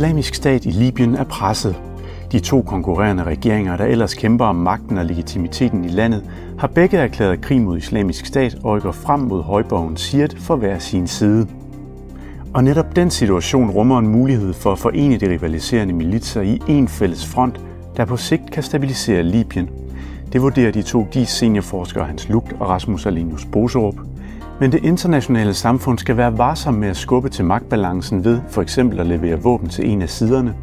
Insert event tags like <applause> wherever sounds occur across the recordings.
Islamisk stat i Libyen er presset. De to konkurrerende regeringer, der ellers kæmper om magten og legitimiteten i landet, har begge erklæret krig mod islamisk stat og rykker frem mod højborgen Sirt for hver sin side. Og netop den situation rummer en mulighed for at forene de rivaliserende militser i en fælles front, der på sigt kan stabilisere Libyen. Det vurderer de to GIS seniorforskere Hans Lugt og Rasmus Alenius Boserup. Men det internationale samfund skal være varsom med at skubbe til magtbalancen ved for eksempel at levere våben til en af siderne.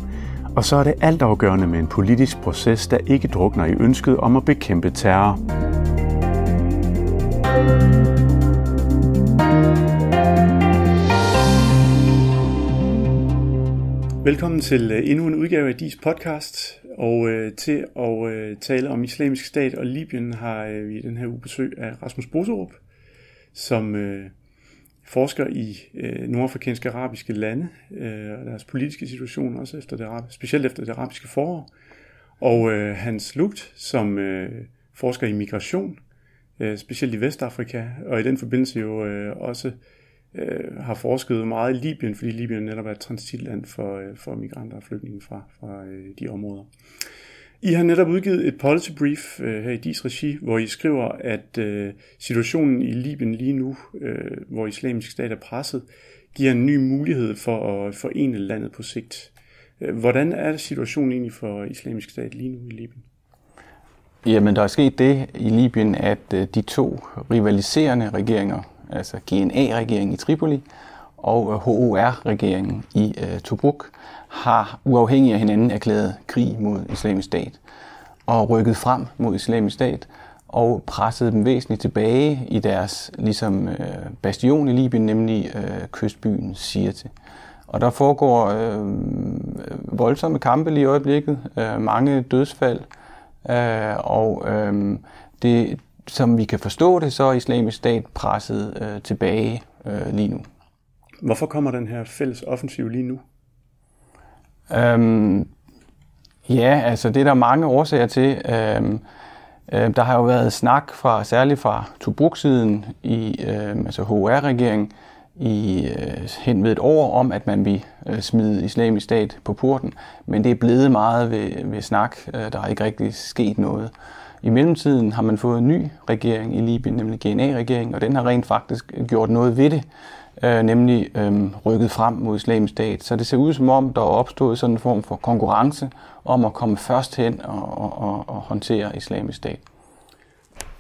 Og så er det altafgørende med en politisk proces, der ikke drukner i ønsket om at bekæmpe terror. Velkommen til øh, endnu en udgave af DIS podcast, og øh, til at øh, tale om islamisk stat og Libyen har øh, vi den her uge besøg af Rasmus Boserup, som øh, forsker i øh, nordafrikanske arabiske lande øh, og deres politiske situation, også efter det, specielt efter det arabiske forår, og øh, Hans Lugt, som øh, forsker i migration, øh, specielt i Vestafrika, og i den forbindelse jo øh, også øh, har forsket meget i Libyen, fordi Libyen netop er et transitland for, øh, for migranter og flygtninge fra, fra øh, de områder. I har netop udgivet et policy brief øh, her i DIS regi, hvor I skriver, at øh, situationen i Libyen lige nu, øh, hvor islamisk stat er presset, giver en ny mulighed for at forene landet på sigt. Øh, hvordan er situationen egentlig for islamisk stat lige nu i Libyen? Jamen, der er sket det i Libyen, at øh, de to rivaliserende regeringer, altså GNA-regeringen i Tripoli og HOR-regeringen i øh, Tobruk, har uafhængig af hinanden erklæret krig mod islamisk stat og rykket frem mod islamisk stat og presset dem væsentligt tilbage i deres ligesom, øh, bastion i Libyen, nemlig øh, kystbyen Sirte. Og der foregår øh, voldsomme kampe lige i øjeblikket, øh, mange dødsfald, øh, og øh, det, som vi kan forstå det, så er islamisk stat presset øh, tilbage øh, lige nu. Hvorfor kommer den her fælles offensiv lige nu? Øhm, ja, altså det er der mange årsager til. Øhm, øh, der har jo været snak fra, særligt fra Tobruk-siden i øh, altså HR-regeringen, i øh, hen ved et år om, at man vil øh, smide islamisk stat på porten, men det er blevet meget ved, ved snak. Øh, der er ikke rigtig sket noget. I mellemtiden har man fået en ny regering i Libyen, nemlig GNA-regeringen, og den har rent faktisk gjort noget ved det, øh, nemlig øh, rykket frem mod islamisk stat. Så det ser ud som om, der er opstået sådan en form for konkurrence om at komme først hen og, og, og, og håndtere islamisk stat.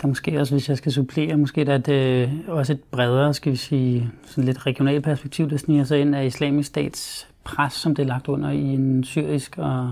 Der måske også, hvis jeg skal supplere, måske der er det øh, også et bredere, skal vi sige, sådan lidt regionalt perspektiv, der sniger sig ind af islamisk stats pres, som det er lagt under i en syrisk og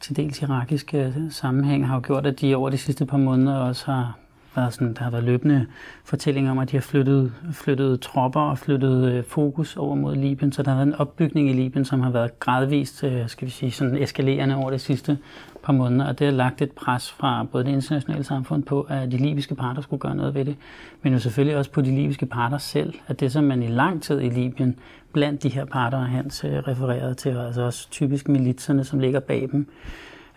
til dels irakisk øh, sammenhæng har jo gjort, at de over de sidste par måneder også har været sådan, der har været løbende fortællinger om, at de har flyttet, flyttet tropper og flyttet øh, fokus over mod Libyen. Så der har været en opbygning i Libyen, som har været gradvist, øh, skal vi sige, sådan eskalerende over de sidste par måneder, og det har lagt et pres fra både det internationale samfund på, at de libyske parter skulle gøre noget ved det, men jo selvfølgelig også på de libyske parter selv, at det, som man i lang tid i Libyen blandt de her parter, Hans øh, refererede til, altså også typisk militserne, som ligger bag dem,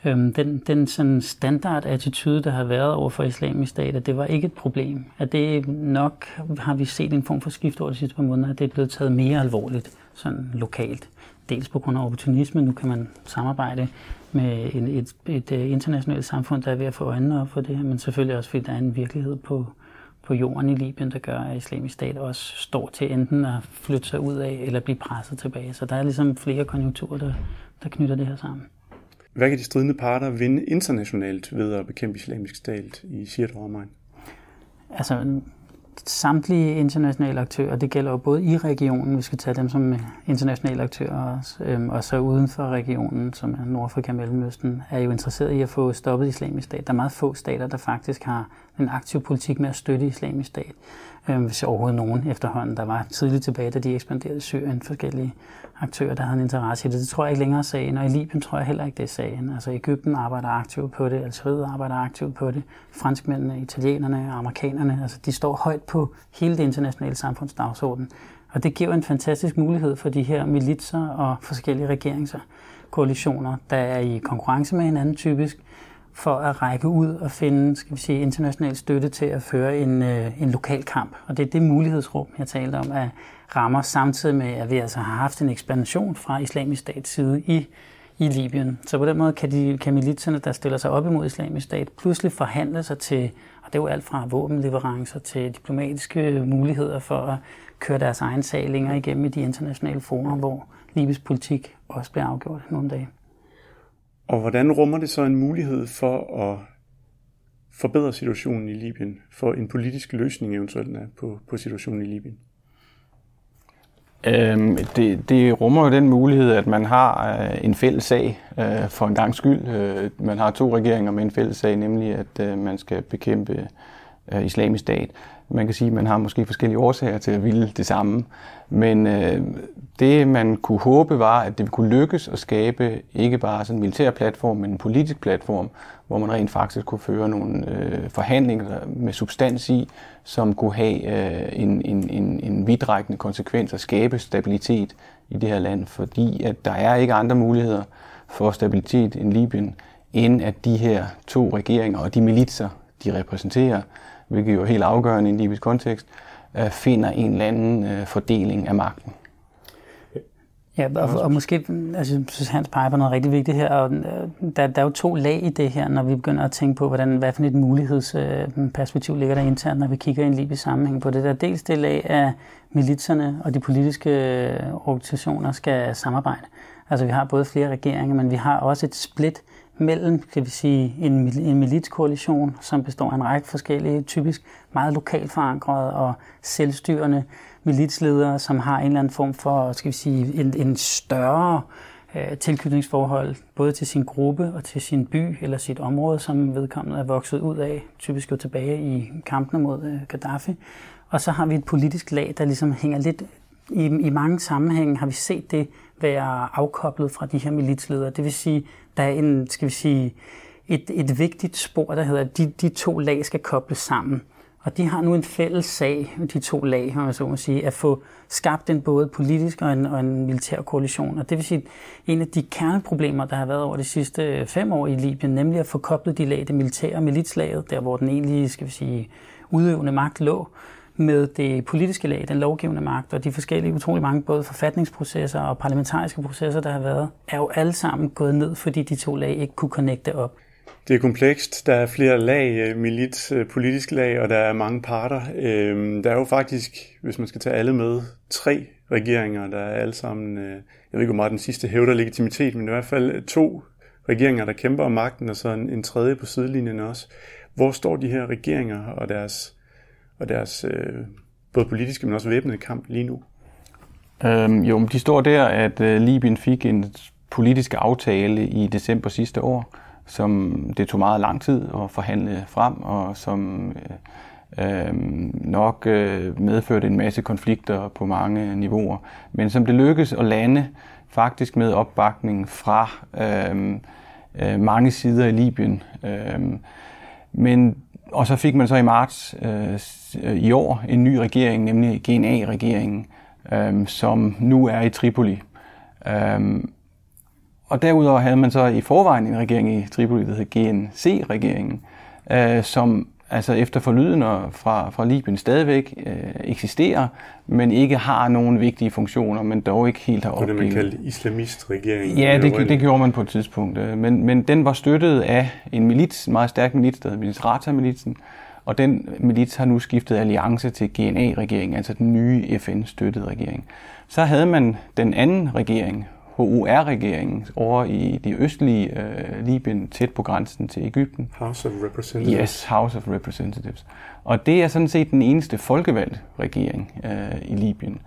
øhm, den, den sådan standard attitude, der har været over for islamisk stat, at det var ikke et problem. At det nok har vi set en form for skift over de sidste par måneder, at det er blevet taget mere alvorligt sådan lokalt. Dels på grund af opportunisme, nu kan man samarbejde med et, et, et, et internationalt samfund, der er ved at få øjnene op for det her, men selvfølgelig også fordi der er en virkelighed på, på jorden i Libyen, der gør, at islamisk stat også står til enten at flytte sig ud af eller blive presset tilbage. Så der er ligesom flere konjunkturer, der, der knytter det her sammen. Hvad kan de stridende parter vinde internationalt ved at bekæmpe islamisk stat i Shirt og Altså, samtlige internationale aktører, det gælder jo både i regionen, vi skal tage dem som internationale aktører også, øhm, og så uden for regionen, som er Nordafrika og Mellemøsten, er jo interesseret i at få stoppet islamisk stat. Der er meget få stater, der faktisk har en aktiv politik med at støtte islamisk stat øhm, hvis overhovedet nogen efterhånden. Der var tidligt tilbage, da de ekspanderede i Syrien, forskellige aktører, der havde en interesse i det. Det tror jeg ikke længere er sagen, og i Libyen tror jeg heller ikke, det er sagen. Altså Ægypten arbejder aktivt på det, Algeriet arbejder aktivt på det, franskmændene, italienerne amerikanerne, altså de står højt på hele det internationale samfunds dagsorden. Og det giver en fantastisk mulighed for de her militser og forskellige regeringskoalitioner, der er i konkurrence med hinanden typisk, for at række ud og finde skal vi sige, international støtte til at føre en, øh, en lokal kamp. Og det er det mulighedsrum, jeg talte om, at rammer samtidig med, at vi altså har haft en ekspansion fra islamisk stats side i, i Libyen. Så på den måde kan, de, kan militserne, der stiller sig op imod islamisk stat, pludselig forhandle sig til, og det er jo alt fra våbenleverancer til diplomatiske muligheder for at køre deres egen sag længere igennem i de internationale forer, hvor Libys politik også bliver afgjort nogle dage. Og hvordan rummer det så en mulighed for at forbedre situationen i Libyen, for en politisk løsning eventuelt på, på situationen i Libyen? Øhm, det, det rummer jo den mulighed, at man har øh, en fælles sag øh, for en gang skyld. Øh, man har to regeringer med en fælles sag, nemlig at øh, man skal bekæmpe øh, islamisk stat. Man kan sige, at man har måske forskellige årsager til at ville det samme. Men øh, det, man kunne håbe, var, at det kunne lykkes at skabe ikke bare sådan en militær platform, men en politisk platform, hvor man rent faktisk kunne føre nogle øh, forhandlinger med substans i, som kunne have øh, en, en, en, en vidtrækkende konsekvens og skabe stabilitet i det her land, fordi at der er ikke andre muligheder for stabilitet end Libyen, end at de her to regeringer og de militser, de repræsenterer, hvilket jo er helt afgørende i en libysk kontekst, øh, finder en eller anden øh, fordeling af magten. Ja, og, og måske, altså, jeg synes, Hans peger på noget rigtig vigtigt her, og øh, der, der er jo to lag i det her, når vi begynder at tænke på, hvordan, hvad for et mulighedsperspektiv ligger der internt, når vi kigger ind lige i sammenhæng på det der. Dels det lag af militserne og de politiske øh, organisationer skal samarbejde. Altså vi har både flere regeringer, men vi har også et split mellem, kan vi sige, en, en militskoalition, som består af en række forskellige, typisk meget lokalt forankrede og selvstyrende militsledere, som har en eller anden form for, skal vi sige, en, en større øh, tilknytningsforhold, både til sin gruppe og til sin by eller sit område, som vedkommende er vokset ud af, typisk jo tilbage i kampene mod øh, Gaddafi. Og så har vi et politisk lag, der ligesom hænger lidt i, i mange sammenhænge har vi set det være afkoblet fra de her militsledere. Det vil sige, der er en, skal vi sige, et, et vigtigt spor, der hedder, at de, de to lag skal kobles sammen. Og de har nu en fælles sag, de to lag, om jeg så må sige, at få skabt en både politisk og en, og en militær koalition. Og det vil sige, en af de kerneproblemer, der har været over de sidste fem år i Libyen, nemlig at få koblet de lag, det militære militslaget, der hvor den egentlig, skal vi sige, udøvende magt lå, med det politiske lag, den lovgivende magt og de forskellige utrolig mange både forfatningsprocesser og parlamentariske processer, der har været, er jo alle sammen gået ned, fordi de to lag ikke kunne connecte op. Det er komplekst. Der er flere lag, øh, milit, øh, politisk lag, og der er mange parter. Øhm, der er jo faktisk, hvis man skal tage alle med, tre regeringer, der er alle sammen, øh, jeg ved ikke, hvor meget den sidste hævder legitimitet, men i hvert fald to regeringer, der kæmper om magten, og så en, en tredje på sidelinjen også. Hvor står de her regeringer og deres, og deres øh, både politiske, men også væbnede kamp lige nu? Øhm, jo, de står der, at øh, Libyen fik en politisk aftale i december sidste år, som det tog meget lang tid at forhandle frem, og som øh, øhm, nok øh, medførte en masse konflikter på mange niveauer, men som det lykkedes at lande faktisk med opbakning fra øh, øh, mange sider i Libyen. Øh, men og så fik man så i marts øh, i år en ny regering, nemlig GNA-regeringen, øh, som nu er i Tripoli. Øh, og derudover havde man så i forvejen en regering i Tripoli, der hed GNC-regeringen, øh, som altså efter forlydende fra, fra Libyen stadigvæk øh, eksisterer, men ikke har nogen vigtige funktioner, men dog ikke helt har opgivet. Det man kaldte islamistregering. Ja, det, det gjorde man på et tidspunkt. Øh, men, men den var støttet af en milits, en meget stærk milits, der hedder Misrata-militsen, og den milits har nu skiftet alliance til GNA-regeringen, altså den nye FN-støttede regering. Så havde man den anden regering, HUR-regeringen over i det østlige øh, Libyen, tæt på grænsen til Ægypten. House of Representatives. Yes, House of Representatives. Og det er sådan set den eneste folkevalgte regering øh, i Libyen.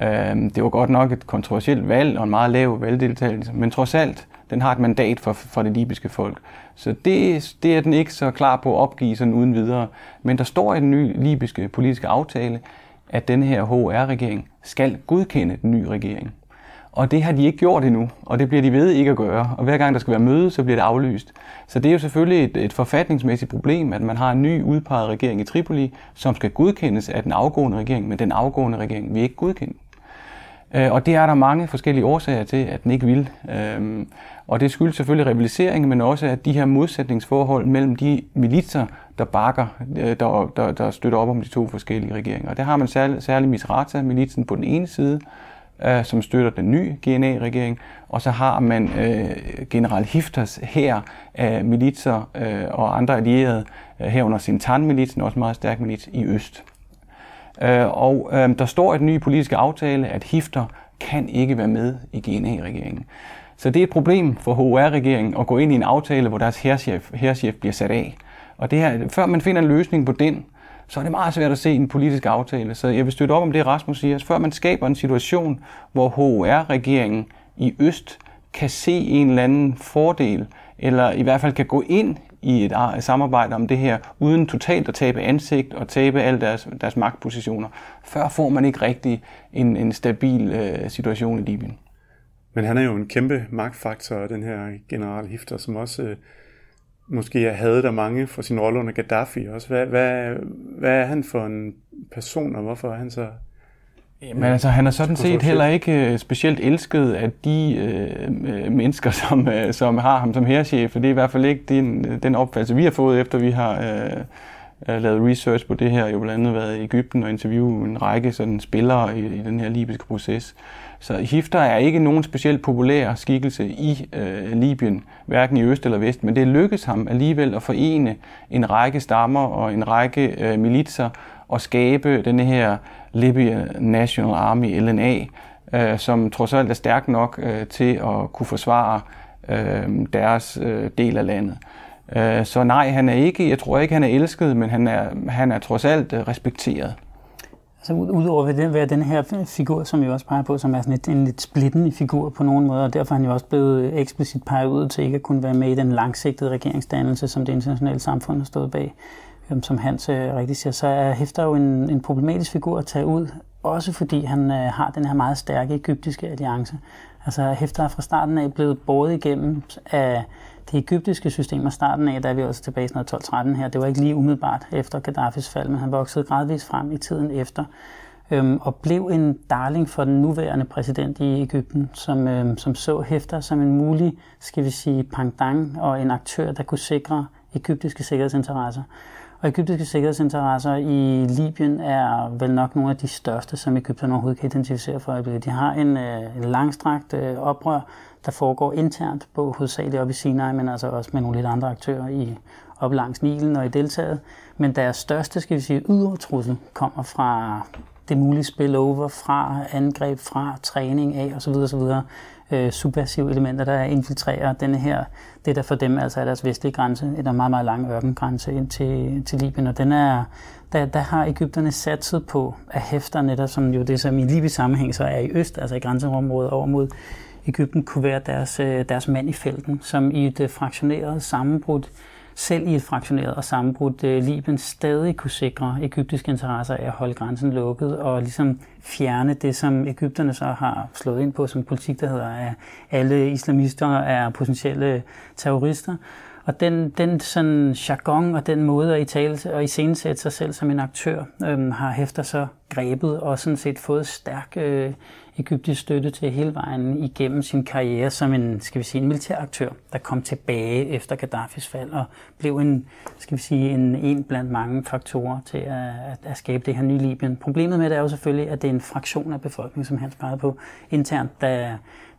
Øh, det var godt nok et kontroversielt valg og en meget lav valgdeltagelse, men trods alt, den har et mandat for, for det libyske folk. Så det, det er den ikke så klar på at opgive sådan uden videre. Men der står i den nye libyske politiske aftale, at den her HR-regering skal godkende den nye regering. Og det har de ikke gjort endnu, og det bliver de ved ikke at gøre. Og hver gang der skal være møde, så bliver det aflyst. Så det er jo selvfølgelig et, et forfatningsmæssigt problem, at man har en ny udpeget regering i Tripoli, som skal godkendes af den afgående regering, men den afgående regering vil ikke godkende. Øh, og det er der mange forskellige årsager til, at den ikke vil. Øhm, og det skyldes selvfølgelig rivalisering, men også at de her modsætningsforhold mellem de militser, der bakker, øh, der, der, der støtter op om de to forskellige regeringer. Og der har man særligt særlig Misrata-militsen på den ene side, øh, som støtter den nye GNA-regering, og så har man øh, general Hifters her af militser øh, og andre allierede, øh, herunder Sintan-militsen, også en meget stærk milits, i øst. Øh, og øh, der står i den nye politiske aftale, at Hifter kan ikke være med i GNA-regeringen. Så det er et problem for HR-regeringen at gå ind i en aftale, hvor deres herrchef, herrchef bliver sat af. Og det her, før man finder en løsning på den, så er det meget svært at se en politisk aftale. Så jeg vil støtte op om det, Rasmus siger. Før man skaber en situation, hvor HR-regeringen i Øst kan se en eller anden fordel, eller i hvert fald kan gå ind i et samarbejde om det her, uden totalt at tabe ansigt og tabe alle deres, deres magtpositioner. Før får man ikke rigtig en, en stabil øh, situation i Libyen. Men han er jo en kæmpe magtfaktor, den her general Hifter, som også øh, måske havde der mange for sin rolle under Gaddafi også. Hvad, hvad, hvad er han for en person, og hvorfor er han så... Men altså, han er sådan set heller ikke øh, specielt elsket af de øh, øh mennesker, <laughs> som, øh, som har ham som herrchef. Det er i hvert fald ikke den, den opfattelse, vi har fået, efter vi har øh, Øh, lavet research på det her. jo blandt andet været i Ægypten og interviewet en række sådan, spillere i, i den her libyske proces. Så Hifter er ikke nogen specielt populær skikkelse i øh, Libyen, hverken i øst eller vest, men det lykkedes ham alligevel at forene en række stammer og en række øh, militser og skabe den her Libyan National Army, LNA, øh, som trods alt er stærk nok øh, til at kunne forsvare øh, deres øh, del af landet. Øh, Øh, så nej, han er ikke, jeg tror ikke, han er elsket, men han er, han er trods alt øh, respekteret. Altså, så udover at være den her figur, som jeg også peger på, som er sådan et, en lidt splittende figur på nogen måde, og derfor er han jo også blevet øh, eksplicit peget ud til ikke at kunne være med i den langsigtede regeringsdannelse, som det internationale samfund har stået bag, øhm, som Hans rigtig siger, så er Hæfter jo en, en problematisk figur at tage ud, også fordi han har den her meget stærke egyptiske alliance. Altså Hæfter er fra starten af blevet båret igennem af det egyptiske system og starten af, der er vi også tilbage i 12-13 her, det var ikke lige umiddelbart efter Gaddafis fald, men han voksede gradvist frem i tiden efter, øhm, og blev en darling for den nuværende præsident i Ægypten, som, øhm, som så hæfter som en mulig, skal vi sige, pangdang og en aktør, der kunne sikre egyptiske sikkerhedsinteresser. Og egyptiske sikkerhedsinteresser i Libyen er vel nok nogle af de største, som Ægypterne overhovedet kan identificere for øjeblikket. De har en, øh, en langstrakt øh, oprør, der foregår internt, på hovedsageligt op i Sinai, men altså også med nogle lidt andre aktører i, op langs Nilen og i deltaget. Men deres største, skal vi sige, ydre trussel kommer fra det mulige spillover, fra angreb, fra træning af osv. osv. Øh, subversive elementer, der infiltrerer denne her, det der for dem altså er deres vestlige grænse, en meget, meget lang ørkengrænse ind til, til Libyen. Og den er, der, der har Ægypterne satset på at hæfter netop, som jo det, som i Libyen sammenhæng så er i øst, altså i grænseområdet over mod Ægypten kunne være deres, øh, deres mand i felten, som i et øh, fraktioneret sammenbrud, selv i et fraktioneret og sammenbrudt øh, Libyen, stadig kunne sikre egyptiske interesser af at holde grænsen lukket og ligesom fjerne det, som Ægypterne så har slået ind på som politik, der hedder, at alle islamister er potentielle terrorister. Og den, den sådan jargon og den måde at, i tale, og i scenesætte sig selv som en aktør, øhm, har hæfter så grebet og sådan set fået stærk øh, egyptisk støtte til hele vejen igennem sin karriere som en, skal vi sige, en militær aktør, der kom tilbage efter Gaddafis fald og blev en, skal vi sige, en, en blandt mange faktorer til at, at, at skabe det her nye Libyen. Problemet med det er jo selvfølgelig, at det er en fraktion af befolkningen, som han pegede på internt, der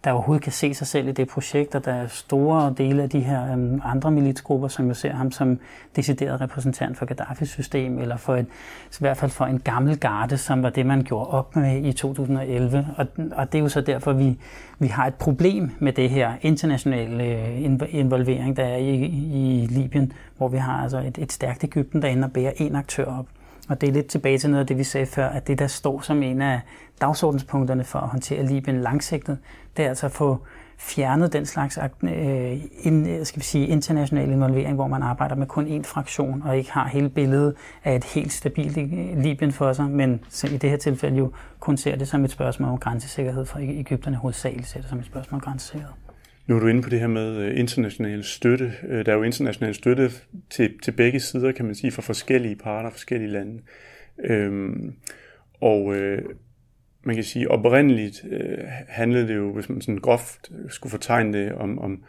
der overhovedet kan se sig selv i det projekt, og der er store dele af de her øhm, andre militsgrupper, som jo ser ham som decideret repræsentant for Gaddafis system, eller for et, i hvert fald for en gammel garde, som var det, man gjorde op med i 2011. Og, og det er jo så derfor, vi, vi har et problem med det her internationale øh, involvering, der er i, i Libyen, hvor vi har altså et, et stærkt Ægypten, der ender bærer en aktør op. Og det er lidt tilbage til noget af det, vi sagde før, at det, der står som en af dagsordenspunkterne for at håndtere Libyen langsigtet, det er altså at få fjernet den slags øh, in, skal vi sige, international involvering, hvor man arbejder med kun én fraktion og ikke har hele billedet af et helt stabilt øh, Libyen for sig, men i det her tilfælde jo kun ser det som et spørgsmål om grænsesikkerhed, for Ægypterne hovedsageligt ser det som et spørgsmål om grænsesikkerhed. Nu er du inde på det her med øh, international støtte. Øh, der er jo international støtte til, til begge sider, kan man sige, fra forskellige parter, forskellige lande. Øhm, og øh, man kan sige, oprindeligt øh, handlede det jo, hvis man sådan groft skulle fortegne det, om, om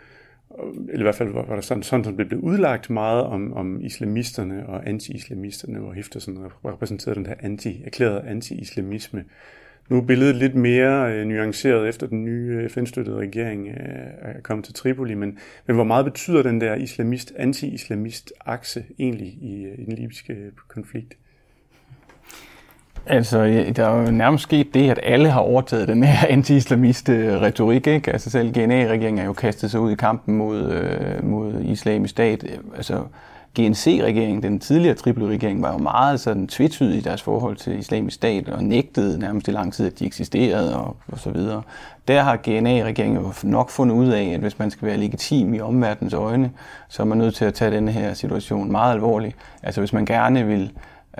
eller i hvert fald var, var der sådan, sådan, som det blev udlagt meget om, om islamisterne og anti-islamisterne, hvor sådan repræsenterede den her anti, erklærede anti-islamisme. Nu er billedet lidt mere øh, nuanceret efter den nye øh, FN-støttede regering øh, er kommet til Tripoli, men, men hvor meget betyder den der islamist, anti-islamist akse egentlig i, øh, i den libyske konflikt? Altså, der er jo nærmest sket det, at alle har overtaget den her <laughs> anti-islamiste øh, retorik. Ikke? Altså selv GNA-regeringen er jo kastet sig ud i kampen mod, øh, mod islamisk stat. Altså, GNC-regeringen, den tidligere triple-regering, var jo meget sådan tvetydig i deres forhold til islamisk stat og nægtede nærmest i lang tid, at de eksisterede og, og så videre. Der har GNA-regeringen jo nok fundet ud af, at hvis man skal være legitim i omverdens øjne, så er man nødt til at tage den her situation meget alvorligt. Altså hvis man gerne vil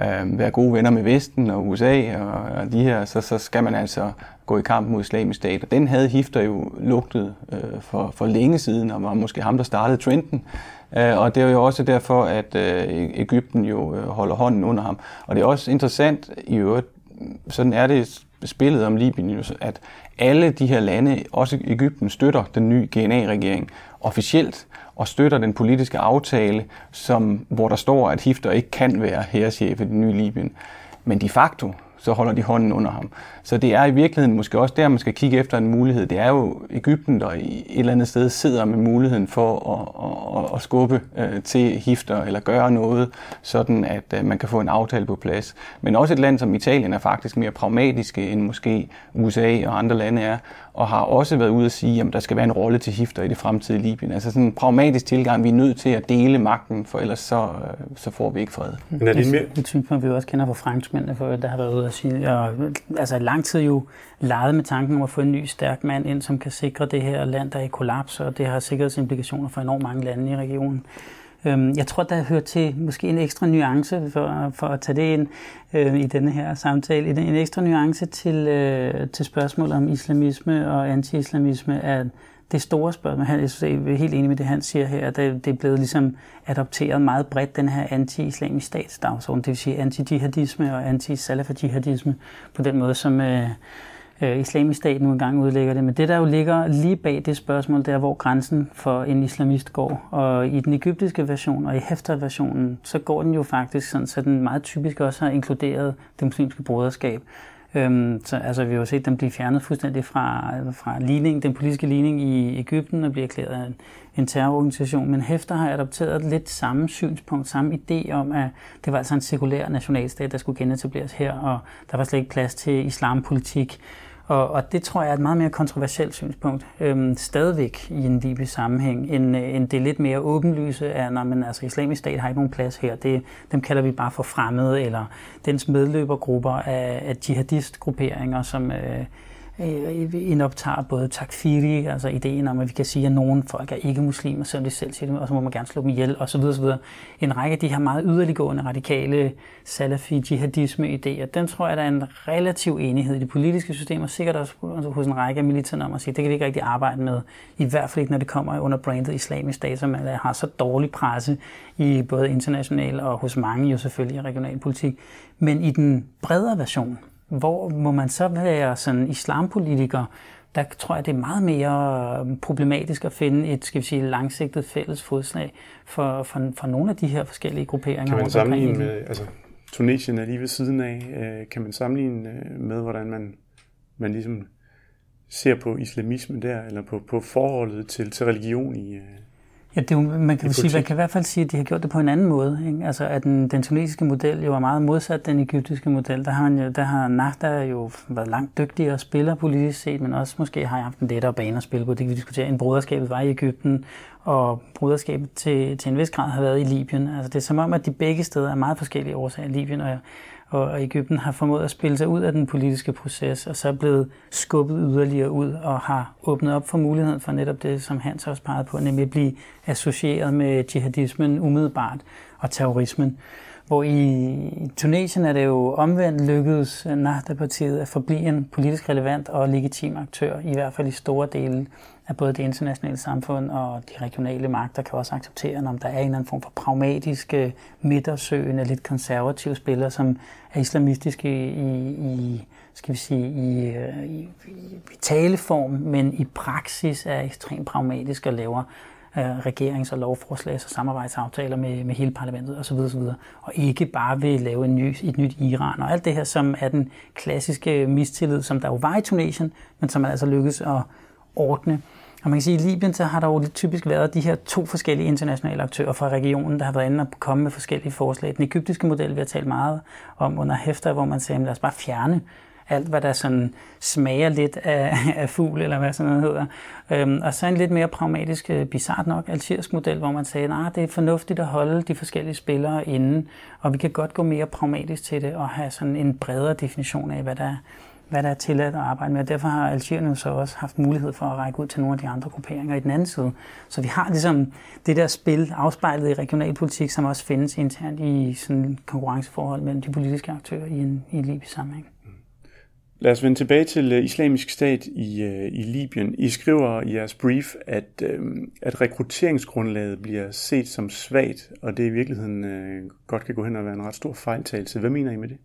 øh, være gode venner med Vesten og USA og, og de her, så, så skal man altså gå i kamp mod islamisk stat. Og den havde Hifter jo lugtet øh, for, for længe siden, og var måske ham, der startede trenden. Øh, og det er jo også derfor, at øh, e- Ægypten jo øh, holder hånden under ham. Og det er også interessant i øvrigt, sådan er det spillet om Libyen, at alle de her lande, også Ægypten, støtter den nye GNA-regering officielt og støtter den politiske aftale, som, hvor der står, at Hifter ikke kan være herreschef i den nye Libyen. Men de facto, så holder de hånden under ham. Så det er i virkeligheden måske også der, man skal kigge efter en mulighed. Det er jo Ægypten, der i et eller andet sted sidder med muligheden for at, at, at skubbe øh, til hifter eller gøre noget, sådan at øh, man kan få en aftale på plads. Men også et land som Italien er faktisk mere pragmatiske end måske USA og andre lande er, og har også været ude at sige, at der skal være en rolle til hifter i det fremtidige Libyen. Altså sådan en pragmatisk tilgang, vi er nødt til at dele magten, for ellers så, øh, så får vi ikke fred. Men er det mere... Et synspunkt, vi også kender fra franskmændene, for der har været ude at sige, og, altså lang tid jo leget med tanken om at få en ny stærk mand ind, som kan sikre det her land, der er i kollaps, og det har sikkerhedsimplikationer for enormt mange lande i regionen. Øhm, jeg tror, der hører til måske en ekstra nuance, for, for at tage det ind øh, i denne her samtale, en ekstra nuance til, øh, til spørgsmålet om islamisme og anti-islamisme, at det store spørgsmål, han er helt enig med det, han siger her, at det, det er blevet ligesom adopteret meget bredt, den her anti-islamisk statsdagsorden, det vil sige anti-jihadisme og anti-salafa-jihadisme, på den måde, som øh, øh, islamisk stat nu engang udlægger det. Men det, der jo ligger lige bag det spørgsmål, det er, hvor grænsen for en islamist går. Og i den egyptiske version og i Hefter-versionen, så går den jo faktisk sådan, så den meget typisk også har inkluderet det muslimske broderskab. Øhm, så, altså, vi har jo set dem blive fjernet fuldstændig fra, fra ligning, den politiske ligning i Ægypten og blive erklæret en, en terrororganisation. Men Hæfter har adopteret lidt samme synspunkt, samme idé om, at det var altså en sekulær nationalstat, der skulle genetableres her, og der var slet ikke plads til islampolitik. Og, og det tror jeg er et meget mere kontroversielt synspunkt, øhm, stadigvæk i en libysk sammenhæng, end, øh, end det lidt mere åbenlyse af, at men, altså, islamisk stat har ikke nogen plads her. Det, dem kalder vi bare for fremmede, eller dens medløbergrupper af, af jihadistgrupperinger, som øh, Øh, indoptager både takfiri, altså ideen om, at vi kan sige, at nogle folk er ikke muslimer, selvom de selv siger det, og så må man gerne slå dem ihjel, osv. osv. En række af de her meget yderliggående radikale salafi-jihadisme-idéer, den tror jeg, der er en relativ enighed i det politiske system, og sikkert også altså hos en række af militerne om at sige, det kan vi ikke rigtig arbejde med, i hvert fald ikke, når det kommer under brandet islamisk stat, som har så dårlig presse i både international og hos mange jo selvfølgelig i regional politik. Men i den bredere version, hvor må man så være sådan islampolitiker? Der tror jeg, det er meget mere øhm, problematisk at finde et skal vi sige, langsigtet fælles fodslag for, for, for nogle af de her forskellige grupperinger. Kan man sammenligne med, altså Tunesien er lige ved siden af, øh, kan man sammenligne øh, med, hvordan man, man ligesom ser på islamisme der, eller på, på forholdet til, til religion i, øh, Ja, det jo, man kan, sige, man kan i hvert fald sige, at de har gjort det på en anden måde. Ikke? Altså, at den, den tunesiske model jo er meget modsat den egyptiske model. Der har, man jo, der har Nahda jo været langt dygtigere at spille politisk set, men også måske har haft en lettere bane at spille på. Det kan vi diskutere. En broderskabet var i Ægypten, og broderskabet til, til en vis grad har været i Libyen. Altså, det er som om, at de begge steder er meget forskellige årsager. Libyen og og Ægypten har formået at spille sig ud af den politiske proces, og så er blevet skubbet yderligere ud og har åbnet op for muligheden for netop det, som Hans også pegede på, nemlig at blive associeret med jihadismen umiddelbart og terrorismen. Hvor i Tunesien er det jo omvendt lykkedes øh, Nahda-partiet at forblive en politisk relevant og legitim aktør, i hvert fald i store dele af både det internationale samfund og de regionale magter kan også acceptere, om der er en eller anden form for pragmatiske, midtersøgende, lidt konservative spillere, som er islamistiske i, i skal vi sige, i, øh, i, i taleform, men i praksis er ekstremt pragmatiske og laver øh, regerings- og lovforslags- og samarbejdsaftaler med, med hele parlamentet osv. osv. Og ikke bare vil lave en ny, et nyt Iran. Og alt det her, som er den klassiske mistillid, som der jo var i Tunesien, men som man altså lykkedes at ordne. Og man kan sige, at i Libyen så har der jo lidt typisk været de her to forskellige internationale aktører fra regionen, der har været inde og komme med forskellige forslag. Den egyptiske model, vi har talt meget om under Hæfter, hvor man sagde, lad os bare fjerne alt, hvad der sådan smager lidt af, af fugl, eller hvad sådan noget hedder. Øhm, og så en lidt mere pragmatisk, øh, bizart nok, algerisk model, hvor man sagde, at nah, det er fornuftigt at holde de forskellige spillere inde, og vi kan godt gå mere pragmatisk til det, og have sådan en bredere definition af, hvad der, hvad der er tilladt at arbejde med. Og derfor har Algerien så også haft mulighed for at række ud til nogle af de andre grupperinger i den anden side. Så vi har ligesom det der spil afspejlet i regionalpolitik, som også findes internt i sådan konkurrenceforhold mellem de politiske aktører i en, i en libysk sammenhæng. Lad os vende tilbage til øh, islamisk stat i, øh, i Libyen. I skriver i jeres brief, at, øh, at rekrutteringsgrundlaget bliver set som svagt, og det i virkeligheden godt kan gå hen og være en ret stor fejltagelse. Hvad mener I med det?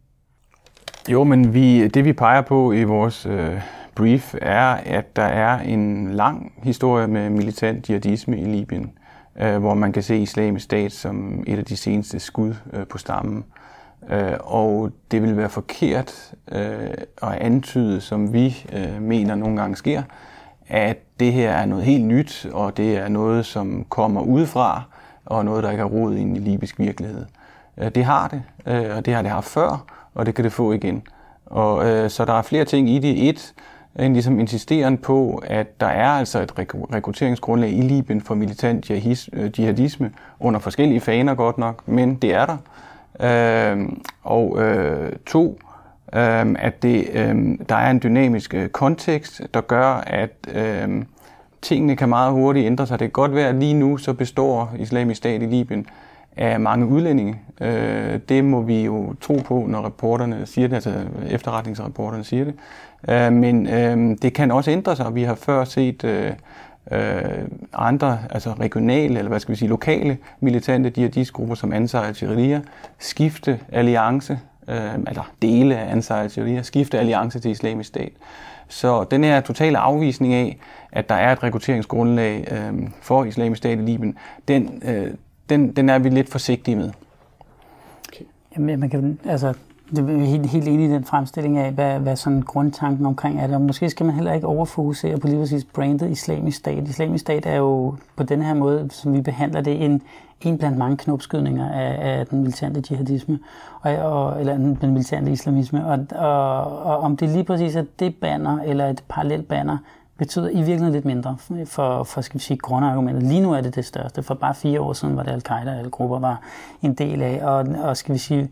Jo, men vi, det vi peger på i vores øh, brief er, at der er en lang historie med militant jihadisme i Libyen, øh, hvor man kan se islamisk stat som et af de seneste skud øh, på stammen. Øh, Øh, og det vil være forkert øh, at antyde, som vi øh, mener nogle gange sker, at det her er noget helt nyt, og det er noget, som kommer udefra, og noget, der ikke har rod ind i libysk virkelighed. Øh, det har det, øh, og det har det haft før, og det kan det få igen. Og, øh, så der er flere ting i det. Et, en ligesom insisteren på, at der er altså et rekrutteringsgrundlag i Libyen for militant øh, jihadisme under forskellige faner godt nok, men det er der. Øh, og øh, to, øh, at det, øh, der er en dynamisk øh, kontekst, der gør, at øh, tingene kan meget hurtigt ændre sig. Det kan godt være, at lige nu så består islamisk stat i Libyen af mange udlændinge. Øh, det må vi jo tro på, når reporterne siger det, altså efterretningsreporterne siger det. Øh, men øh, det kan også ændre sig. Vi har før set øh, øh, andre, altså regionale, eller hvad skal vi sige, lokale militante jihadistgrupper som Ansar al-Sharia, skifte alliance, øh, eller dele af Ansar al-Sharia, skifte alliance til islamisk stat. Så den her totale afvisning af, at der er et rekrutteringsgrundlag øh, for islamisk stat i Libyen, den, øh, den, den er vi lidt forsigtige med. Okay. Jamen, man kan, altså, det er helt, helt enig i den fremstilling af, hvad, hvad sådan grundtanken omkring er det. Og måske skal man heller ikke overfokusere på lige præcis brandet islamisk stat. Islamisk stat er jo på den her måde, som vi behandler det, en, en blandt mange knopskydninger af, af den militante jihadisme, og, og, eller den militante islamisme. Og, og, og om det lige præcis er det banner, eller et parallelt banner, betyder i virkeligheden lidt mindre for, for skal vi sige, grundargumentet. Lige nu er det det største. For bare fire år siden var det al-Qaida, alle grupper var en del af. Og, og skal vi sige,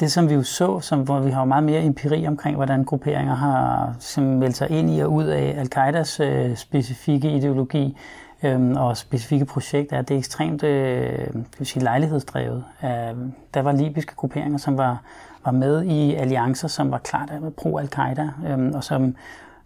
det, som vi jo så, som, hvor vi har meget mere empiri omkring, hvordan grupperinger har som meldt sig ind i og ud af al-Qaidas øh, specifikke ideologi øh, og specifikke projekter, at det er ekstremt øh, kan sige, lejlighedsdrevet. Øh, der var libyske grupperinger, som var, var med i alliancer, som var klart pro-al-Qaida, øh, og som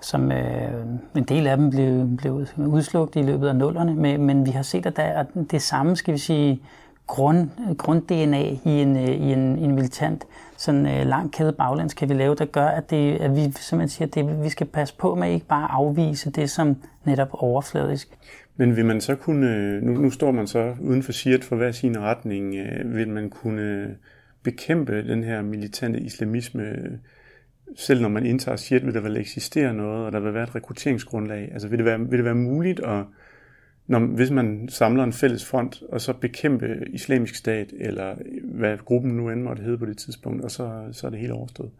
som øh, en del af dem blev, blev udslugt i løbet af nullerne, men, men vi har set, at der at det samme, skal vi sige, grund, grund-DNA i en, øh, i en, i en militant sådan øh, lang kæde baglands kan vi lave, der gør, at, det, at vi simpelthen siger, at det, vi skal passe på med ikke bare afvise det som netop overfladisk. Men vil man så kunne, øh, nu, nu står man så uden for Shirt for hver sin retning, øh, vil man kunne bekæmpe den her militante islamisme, selv når man indtager Shirt, vil der vel eksistere noget, og der vil være et rekrutteringsgrundlag? Altså vil det være, vil det være muligt at når, hvis man samler en fælles front, og så bekæmpe islamisk stat, eller hvad gruppen nu end måtte hedde på det tidspunkt, og så, så er det helt overstået.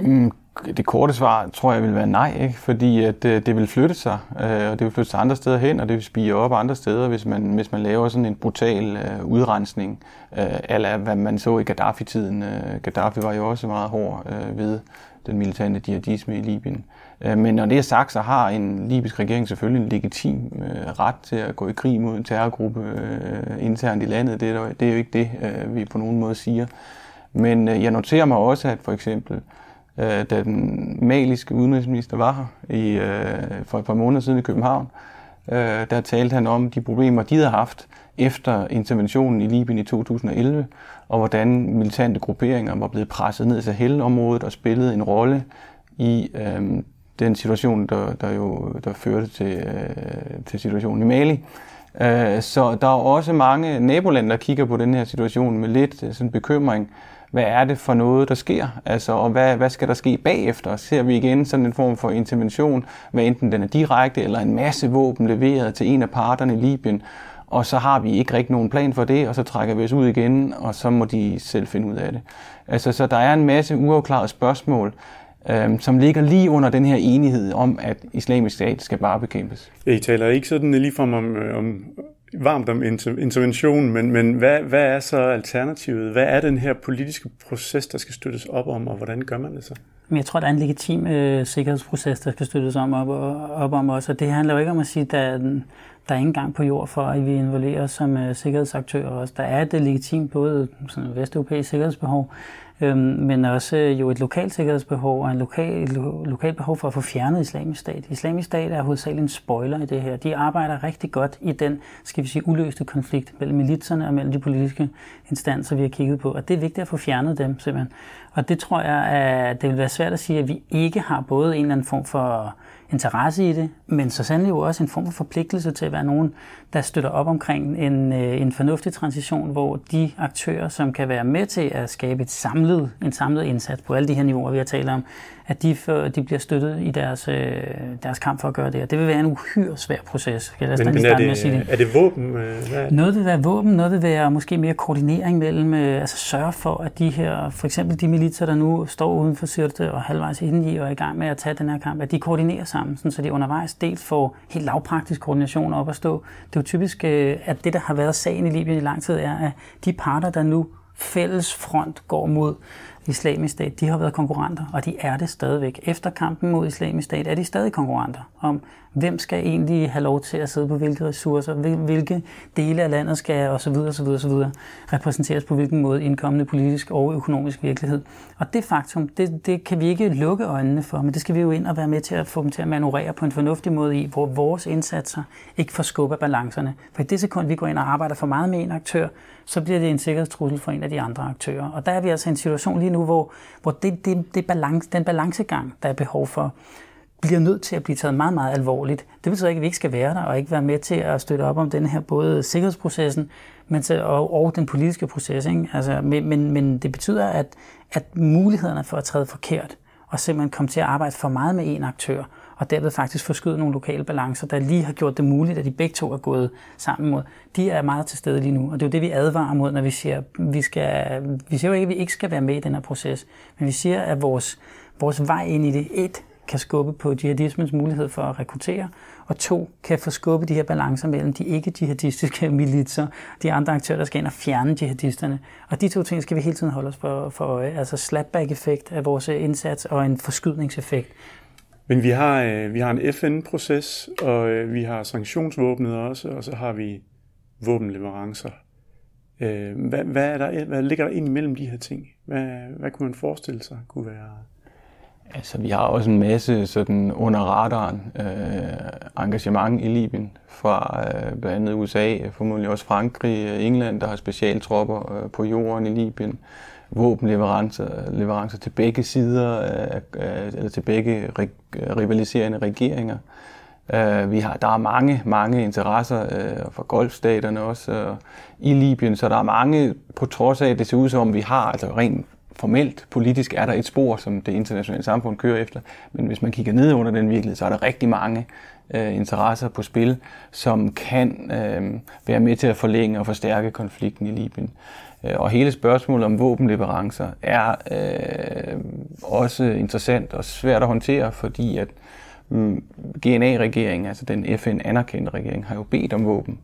Mm, det korte svar tror jeg vil være nej, ikke? fordi at, det, det vil flytte sig, øh, og det vil flytte sig andre steder hen, og det vil spire op andre steder, hvis man, hvis man laver sådan en brutal øh, udrensning, øh, eller hvad man så i Gaddafi-tiden. Øh, Gaddafi var jo også meget hård øh, ved den militante jihadisme i Libyen. Øh, men når det er sagt, så har en libysk regering selvfølgelig en legitim øh, ret til at gå i krig mod en terrorgruppe øh, internt i landet. Det er, det er jo ikke det, vi på nogen måde siger. Men jeg noterer mig også, at for eksempel da den maliske udenrigsminister var her i, for et par måneder siden i København, der talte han om de problemer, de havde haft efter interventionen i Libyen i 2011, og hvordan militante grupperinger var blevet presset ned i Sahel-området og spillede en rolle i øh, den situation, der, der jo der førte til, øh, til situationen i Mali. Øh, så der er også mange nabolande, der kigger på den her situation med lidt øh, sådan bekymring hvad er det for noget, der sker, altså, og hvad, hvad skal der ske bagefter? Ser vi igen sådan en form for intervention, hvad enten den er direkte eller en masse våben leveret til en af parterne i Libyen, og så har vi ikke rigtig nogen plan for det, og så trækker vi os ud igen, og så må de selv finde ud af det. Altså, så der er en masse uafklarede spørgsmål, øhm, som ligger lige under den her enighed om, at islamisk stat skal bare bekæmpes. I taler ikke sådan ligefrem om, øh, om varmt om intervention, men, men hvad, hvad er så alternativet? Hvad er den her politiske proces, der skal støttes op om, og hvordan gør man det så? Jeg tror, der er en legitim øh, sikkerhedsproces, der skal støttes om op, op om også, og det handler jo ikke om at sige, at der, der er ingen gang på jord for, at vi involverer os som uh, sikkerhedsaktører også. Der er det legitimt både sådan vesteuropæisk sikkerhedsbehov, øhm, men også øh, jo et lokalt sikkerhedsbehov og en lokal, et lo, lokalt behov for at få fjernet islamisk stat. Islamisk stat er hovedsageligt en spoiler i det her. De arbejder rigtig godt i den, skal vi sige, uløste konflikt mellem militserne og mellem de politiske instanser, vi har kigget på. Og det er vigtigt at få fjernet dem simpelthen. Og det tror jeg, at det vil være svært at sige, at vi ikke har både en eller anden form for interesse i det, men så sandelig jo også en form for forpligtelse til at være nogen, der støtter op omkring en, øh, en fornuftig transition, hvor de aktører, som kan være med til at skabe et samlet, en samlet indsats på alle de her niveauer, vi har talt om, at de, de bliver støttet i deres, øh, deres kamp for at gøre det. Og det vil være en uhyre svær proces. Jeg men, men er, det, med at sige det. er det våben? Hvad? Noget vil være våben, noget vil være måske mere koordinering mellem, øh, altså sørge for, at de her, for eksempel de militser, der nu står uden for Sirte og halvvejs inden i og er i gang med at tage den her kamp, at de koordinerer sammen, sådan, så de undervejs dels får helt lavpraktisk koordination op at stå. Det er jo typisk, øh, at det, der har været sagen i Libyen i lang tid, er, at de parter, der nu fælles front går mod islamisk stat, de har været konkurrenter, og de er det stadigvæk. Efter kampen mod islamisk stat er de stadig konkurrenter om, hvem skal egentlig have lov til at sidde på hvilke ressourcer, hvilke dele af landet skal osv. osv. osv. repræsenteres på hvilken måde indkommende politisk og økonomisk virkelighed. Og det faktum, det, det kan vi ikke lukke øjnene for, men det skal vi jo ind og være med til at få dem til at manøvrere på en fornuftig måde i, hvor vores indsatser ikke får balancerne. For i det sekund, vi går ind og arbejder for meget med en aktør, så bliver det en sikkerhedstrussel for en af de andre aktører. Og der er vi altså i en situation lige nu, hvor, hvor det, det, det balance, den balancegang, der er behov for, bliver nødt til at blive taget meget, meget alvorligt. Det betyder ikke, at vi ikke skal være der og ikke være med til at støtte op om den her både sikkerhedsprocessen men til, og, og den politiske proces. Ikke? Altså, men, men, men det betyder, at, at mulighederne for at træde forkert og simpelthen komme til at arbejde for meget med en aktør, og derved faktisk forskyde nogle lokale balancer, der lige har gjort det muligt, at de begge to er gået sammen mod. De er meget til stede lige nu, og det er jo det, vi advarer mod, når vi siger, vi, skal, vi siger jo ikke, at vi ikke skal være med i den her proces, men vi siger, at vores, vores vej ind i det, et, kan skubbe på jihadismens mulighed for at rekruttere, og to, kan få skubbet de her balancer mellem de ikke-jihadistiske <laughs> militser, de andre aktører, der skal ind og fjerne jihadisterne. Og de to ting skal vi hele tiden holde os for, for øje. Altså slapback-effekt af vores indsats og en forskydningseffekt. Men vi har, øh, vi har en FN-proces, og øh, vi har sanktionsvåbnet også, og så har vi våbenleverancer. Øh, hvad, hvad, er der, hvad ligger der ind imellem de her ting? Hvad, hvad kunne man forestille sig kunne være Altså, vi har også en masse sådan under radaren øh, engagement i Libyen fra øh, blandt andet USA, formodentlig også Frankrig, øh, England, der har specialtropper øh, på jorden i Libyen, våbenleverancer leverancer til begge sider, øh, øh eller til begge rivaliserende regeringer. Øh, vi har, der er mange, mange interesser øh, fra golfstaterne også øh, i Libyen, så der er mange, på trods af, at det ser ud som om vi har altså rent formelt politisk er der et spor, som det internationale samfund kører efter, men hvis man kigger ned under den virkelighed, så er der rigtig mange øh, interesser på spil, som kan øh, være med til at forlænge og forstærke konflikten i Libyen. Øh, og hele spørgsmålet om våbenleverancer er øh, også interessant og svært at håndtere, fordi at mm, GNA-regeringen, altså den FN-anerkendte regering, har jo bedt om våben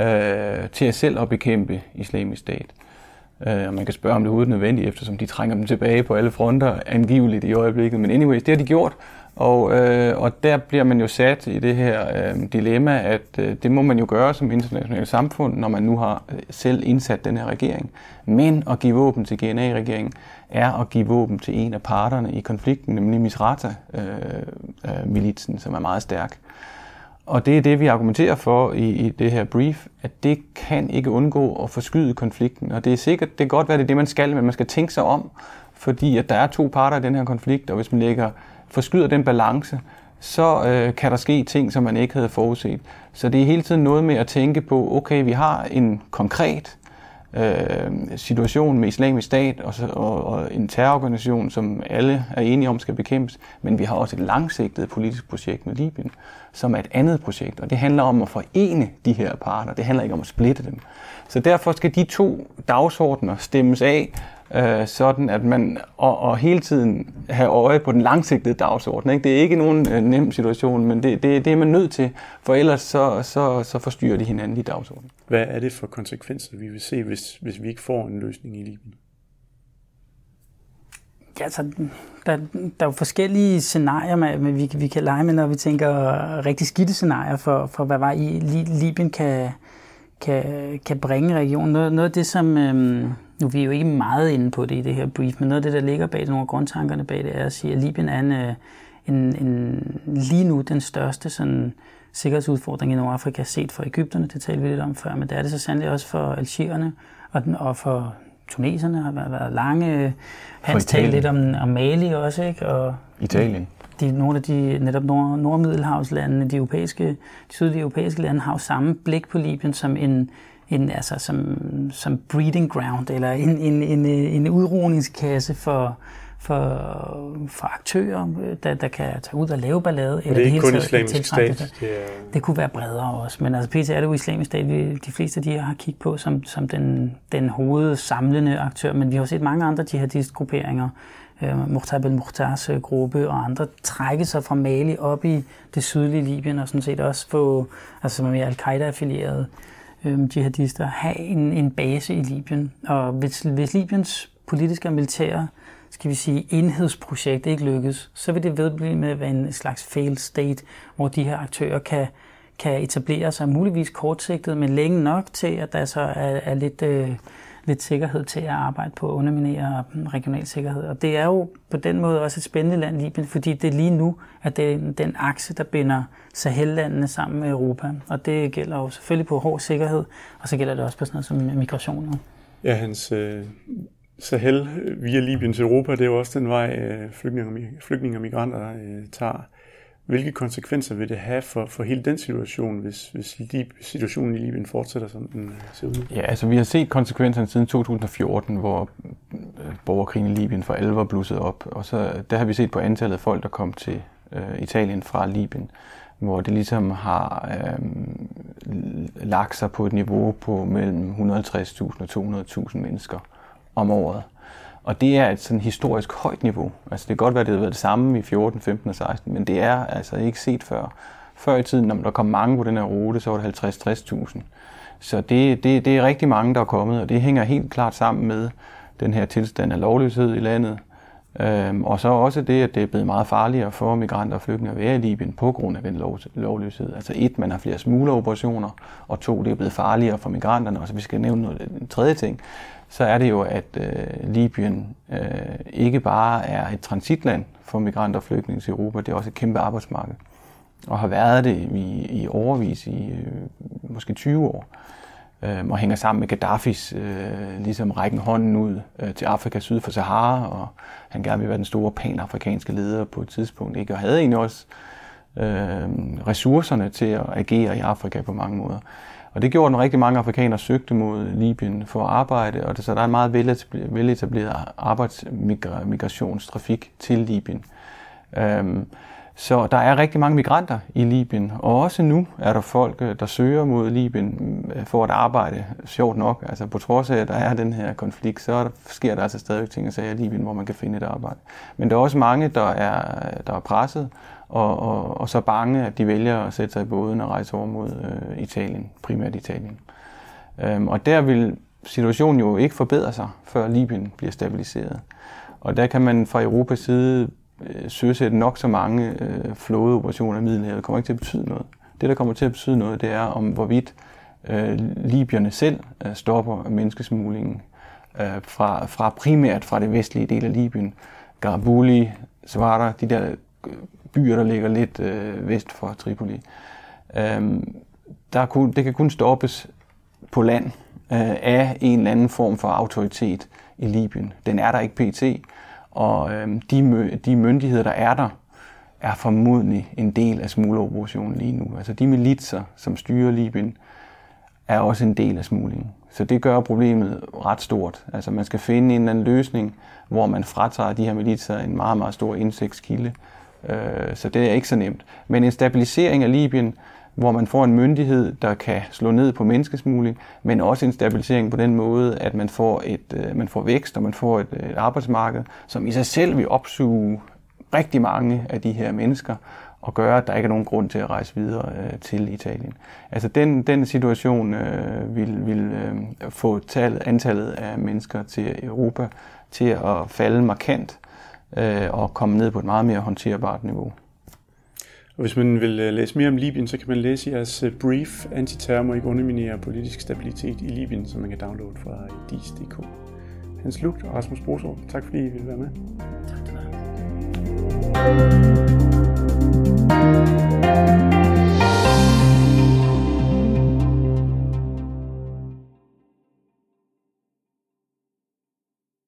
øh, til at selv at bekæmpe islamisk stat. Øh, og man kan spørge, om det er nødvendigt, eftersom de trænger dem tilbage på alle fronter angiveligt i øjeblikket. Men anyways, det har de gjort, og, øh, og der bliver man jo sat i det her øh, dilemma, at øh, det må man jo gøre som internationalt samfund, når man nu har øh, selv indsat den her regering. Men at give våben til GNA-regeringen er at give våben til en af parterne i konflikten, nemlig Misrata-militsen, øh, øh, som er meget stærk. Og det er det, vi argumenterer for i, i det her brief, at det kan ikke undgå at forskyde konflikten. Og det er sikkert, det kan godt være, det er det, man skal, men man skal tænke sig om, fordi at der er to parter i den her konflikt, og hvis man lægger forskyder den balance, så øh, kan der ske ting, som man ikke havde forudset. Så det er hele tiden noget med at tænke på, okay, vi har en konkret øh, situation med islamisk stat og, og, og en terrororganisation, som alle er enige om skal bekæmpes, men vi har også et langsigtet politisk projekt med Libyen, som er et andet projekt, og det handler om at forene de her parter, det handler ikke om at splitte dem. Så derfor skal de to dagsordner stemmes af, øh, sådan at man og, og hele tiden have øje på den langsigtede dagsorden. Ikke? Det er ikke nogen øh, nem situation, men det, det, det er man nødt til, for ellers så, så, så forstyrrer de hinanden i dagsordenen. Hvad er det for konsekvenser, vi vil se, hvis, hvis vi ikke får en løsning i Libyen? Ja, altså, der, der er jo forskellige scenarier, med, med, vi, vi kan lege med, når vi tænker rigtig skidte scenarier for, for hvad var i Libyen kan, kan, kan bringe regionen. Noget, noget af det, som... Øhm, nu vi er jo ikke meget inde på det i det her brief, men noget af det, der ligger bag det, nogle af grundtankerne bag det, er at sige, at Libyen er en, øh, en, en, lige nu den største sådan, sikkerhedsudfordring i Nordafrika set for Ægypterne, det talte vi lidt om før, men det er det så sandelig også for algerierne og, den, og for tuneserne har været lange. Han talte lidt om, om Mali også, ikke? Og Italien. De, nogle af de netop nord, nordmiddelhavslandene, de, europæiske, de sydlige europæiske lande, har jo samme blik på Libyen som en, en, altså som, som breeding ground, eller en, en, en, en udroningskasse for, for, for aktører, der, der kan tage ud og lave ballade. Eller det er ikke kun islamisk stat. Det, er... det kunne være bredere også, men altså PT er det jo islamisk stat, vi, de fleste af de har kigget på som, som den, den hovedsamlende aktør, men vi har set mange andre jihadistgrupperinger, øh, Muhtar el Muhtars øh, gruppe og andre trække sig fra Mali op i det sydlige Libyen og sådan set også få, altså som er al-Qaida-affilieret, øh, jihadister have en, en base i Libyen. Og hvis, hvis Libyens politiske og militære skal vi sige, enhedsprojekt ikke lykkes, så vil det vedblive med at være en slags failed state, hvor de her aktører kan, kan etablere sig muligvis kortsigtet, men længe nok til, at der så er, er lidt, øh, lidt sikkerhed til at arbejde på at underminere mm, regional sikkerhed. Og det er jo på den måde også et spændende land, Libyen, fordi det lige nu er den, den akse, der binder Sahel-landene sammen med Europa. Og det gælder jo selvfølgelig på hård sikkerhed, og så gælder det også på sådan noget som øh, migration. Ja, hans øh, Sahel øh, via Libyen til Europa, det er jo også den vej, øh, flygtninge, flygtninge og migranter øh, tager. Hvilke konsekvenser vil det have for, for hele den situation, hvis, hvis Lib, situationen i Libyen fortsætter, som den øh, ser ud? Ja, altså vi har set konsekvenserne siden 2014, hvor øh, borgerkrigen i Libyen for alvor blussede op. Og så der har vi set på antallet af folk, der kom til øh, Italien fra Libyen, hvor det ligesom har øh, lagt sig på et niveau på mellem 150.000 og 200.000 mennesker om året. Og det er et sådan historisk højt niveau. Altså det kan godt være, at det har været det samme i 14, 15 og 16, men det er altså ikke set før. Før i tiden, når der kom mange på den her rute, så var det 50-60.000. Så det, det, det er rigtig mange, der er kommet, og det hænger helt klart sammen med den her tilstand af lovløshed i landet. Øhm, og så også det, at det er blevet meget farligere for migranter og flygtninge at være i Libyen på grund af den lov, lovløshed. Altså et, man har flere smugleroperationer, og to, det er blevet farligere for migranterne. Og så vi skal nævne noget, en tredje ting, så er det jo, at øh, Libyen øh, ikke bare er et transitland for migranter og flygtninge til Europa, det er også et kæmpe arbejdsmarked. Og har været det i, i overvis, i øh, måske 20 år, øh, og hænger sammen med Gaddafis øh, ligesom rækken hånden ud øh, til Afrika syd for Sahara, og han gerne vil være den store panafrikanske leder på et tidspunkt, ikke? og havde egentlig også øh, ressourcerne til at agere i Afrika på mange måder. Og det gjorde, at rigtig mange afrikanere søgte mod Libyen for at arbejde, og det, så der er en meget veletableret arbejdsmigrationstrafik til Libyen. Øhm, Så der er rigtig mange migranter i Libyen, og også nu er der folk, øh, der søger mod Libyen øh, for at arbejde, sjovt nok. Altså på trods af, at der er den her konflikt, så sker der altså stadigvæk ting og sager i Libyen, hvor man kan finde et arbejde. Men der er også mange, der er, der er presset, og, og, og så bange, at de vælger at sætte sig i båden og rejse over mod øh, Italien, primært Italien. Øhm, og der vil situationen jo ikke forbedre sig, før Libyen bliver stabiliseret. Og der kan man fra Europas side øh, søsætte nok så mange øh, flådeoperationer i Middelhavet. Det kommer ikke til at betyde noget. Det, der kommer til at betyde noget, det er om hvorvidt øh, libyerne selv øh, stopper menneskesmuglingen øh, fra, fra primært fra det vestlige del af Libyen. Garabuli, Svarta, de der øh, byer, der ligger lidt øh, vest for Tripoli. Øh, der kun, det kan kun stoppes på land øh, af en eller anden form for autoritet i Libyen. Den er der ikke pt. Og øh, de, de myndigheder, der er der, er formodentlig en del af smugleroperationen lige nu. Altså de militser, som styrer Libyen, er også en del af smuglingen. Så det gør problemet ret stort. Altså man skal finde en eller anden løsning, hvor man fratager de her militser en meget, meget stor indsigtskilde. Øh, så det er ikke så nemt. Men en stabilisering af Libyen hvor man får en myndighed, der kan slå ned på menneskesmugling, men også en stabilisering på den måde, at man får, et, øh, man får vækst, og man får et, øh, et arbejdsmarked, som i sig selv vil opsuge rigtig mange af de her mennesker, og gøre, at der ikke er nogen grund til at rejse videre øh, til Italien. Altså den, den situation øh, vil, vil øh, få tallet, antallet af mennesker til Europa til at falde markant øh, øh, og komme ned på et meget mere håndterbart niveau. Og hvis man vil øh, læse mere om Libyen, så kan man læse jeres øh, brief Antiterror må ikke underminere politisk stabilitet i Libyen, som man kan downloade fra dis.dk. Hans Lugt og Rasmus Brosov, tak fordi I ville være med. Tak, tak. thank